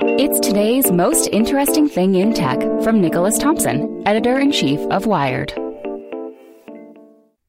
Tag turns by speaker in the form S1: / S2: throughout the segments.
S1: It's today's most interesting thing in tech from Nicholas Thompson, editor in chief of Wired.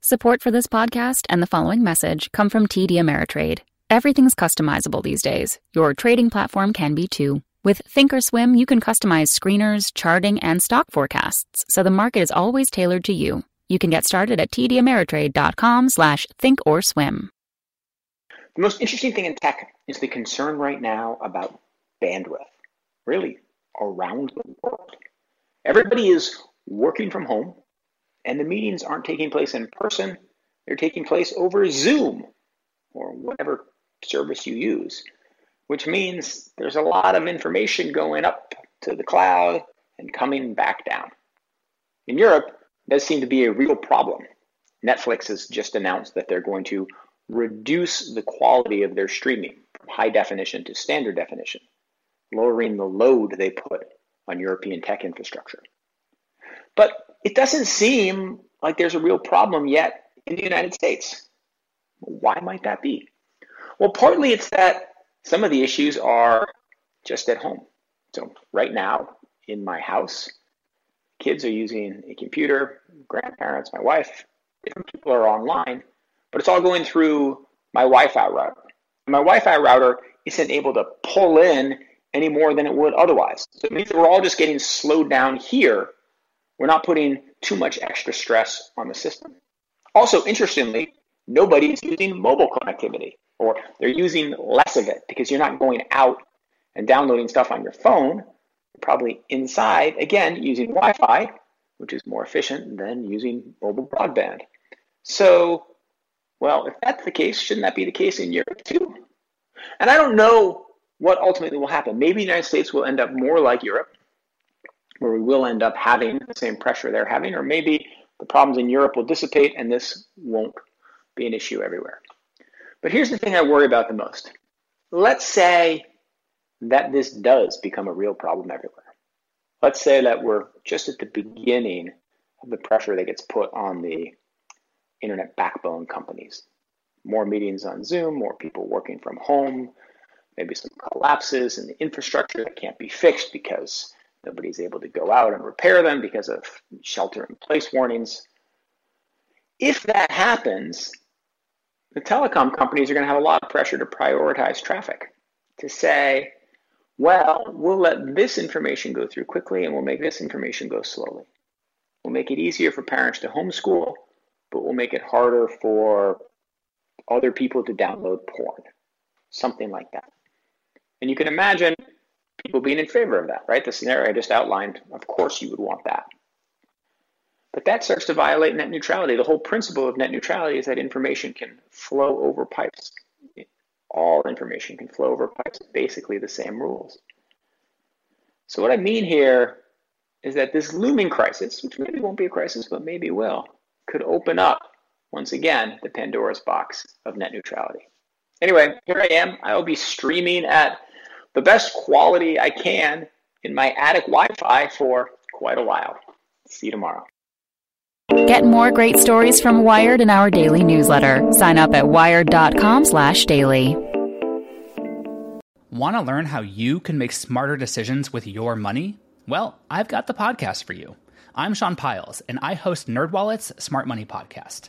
S1: Support for this podcast and the following message come from TD Ameritrade. Everything's customizable these days. Your trading platform can be too. With Thinkorswim, you can customize screeners, charting, and stock forecasts, so the market is always tailored to you. You can get started at tdameritrade.com slash thinkorswim.
S2: The most interesting thing in tech is the concern right now about bandwidth, really around the world. Everybody is working from home, and the meetings aren't taking place in person, they're taking place over Zoom or whatever service you use, which means there's a lot of information going up to the cloud and coming back down. In Europe, does seem to be a real problem. Netflix has just announced that they're going to reduce the quality of their streaming from high definition to standard definition lowering the load they put on European tech infrastructure. But it doesn't seem like there's a real problem yet in the United States. Why might that be? Well, partly it's that some of the issues are just at home. So, right now in my house, kids are using a computer, grandparents, my wife, different people are online, but it's all going through my Wi Fi router. My Wi Fi router isn't able to pull in any more than it would otherwise. So it means that we're all just getting slowed down here. We're not putting too much extra stress on the system. Also, interestingly, nobody's using mobile connectivity, or they're using less of it because you're not going out and downloading stuff on your phone. You're probably inside, again, using Wi Fi, which is more efficient than using mobile broadband. So, well, if that's the case, shouldn't that be the case in Europe too? And I don't know what ultimately will happen. Maybe the United States will end up more like Europe, where we will end up having the same pressure they're having, or maybe the problems in Europe will dissipate and this won't be an issue everywhere. But here's the thing I worry about the most. Let's say that this does become a real problem everywhere. Let's say that we're just at the beginning of the pressure that gets put on the internet backbone companies. More meetings on Zoom, more people working from home, maybe some collapses in the infrastructure that can't be fixed because nobody's able to go out and repair them because of shelter in place warnings. If that happens, the telecom companies are going to have a lot of pressure to prioritize traffic, to say, well, we'll let this information go through quickly and we'll make this information go slowly. We'll make it easier for parents to homeschool, but we'll make it harder for other people to download porn, something like that. And you can imagine people being in favor of that, right? The scenario I just outlined, of course you would want that. But that starts to violate net neutrality. The whole principle of net neutrality is that information can flow over pipes. All information can flow over pipes, basically the same rules. So, what I mean here is that this looming crisis, which maybe won't be a crisis, but maybe will, could open up, once again, the Pandora's box of net neutrality. Anyway, here I am. I will be streaming at the best quality I can in my attic Wi-Fi for quite a while. See you tomorrow.
S1: Get more great stories from Wired in our daily newsletter. Sign up at wired.com/slash/daily.
S3: Want to learn how you can make smarter decisions with your money? Well, I've got the podcast for you. I'm Sean Pyles, and I host NerdWallet's Smart Money Podcast.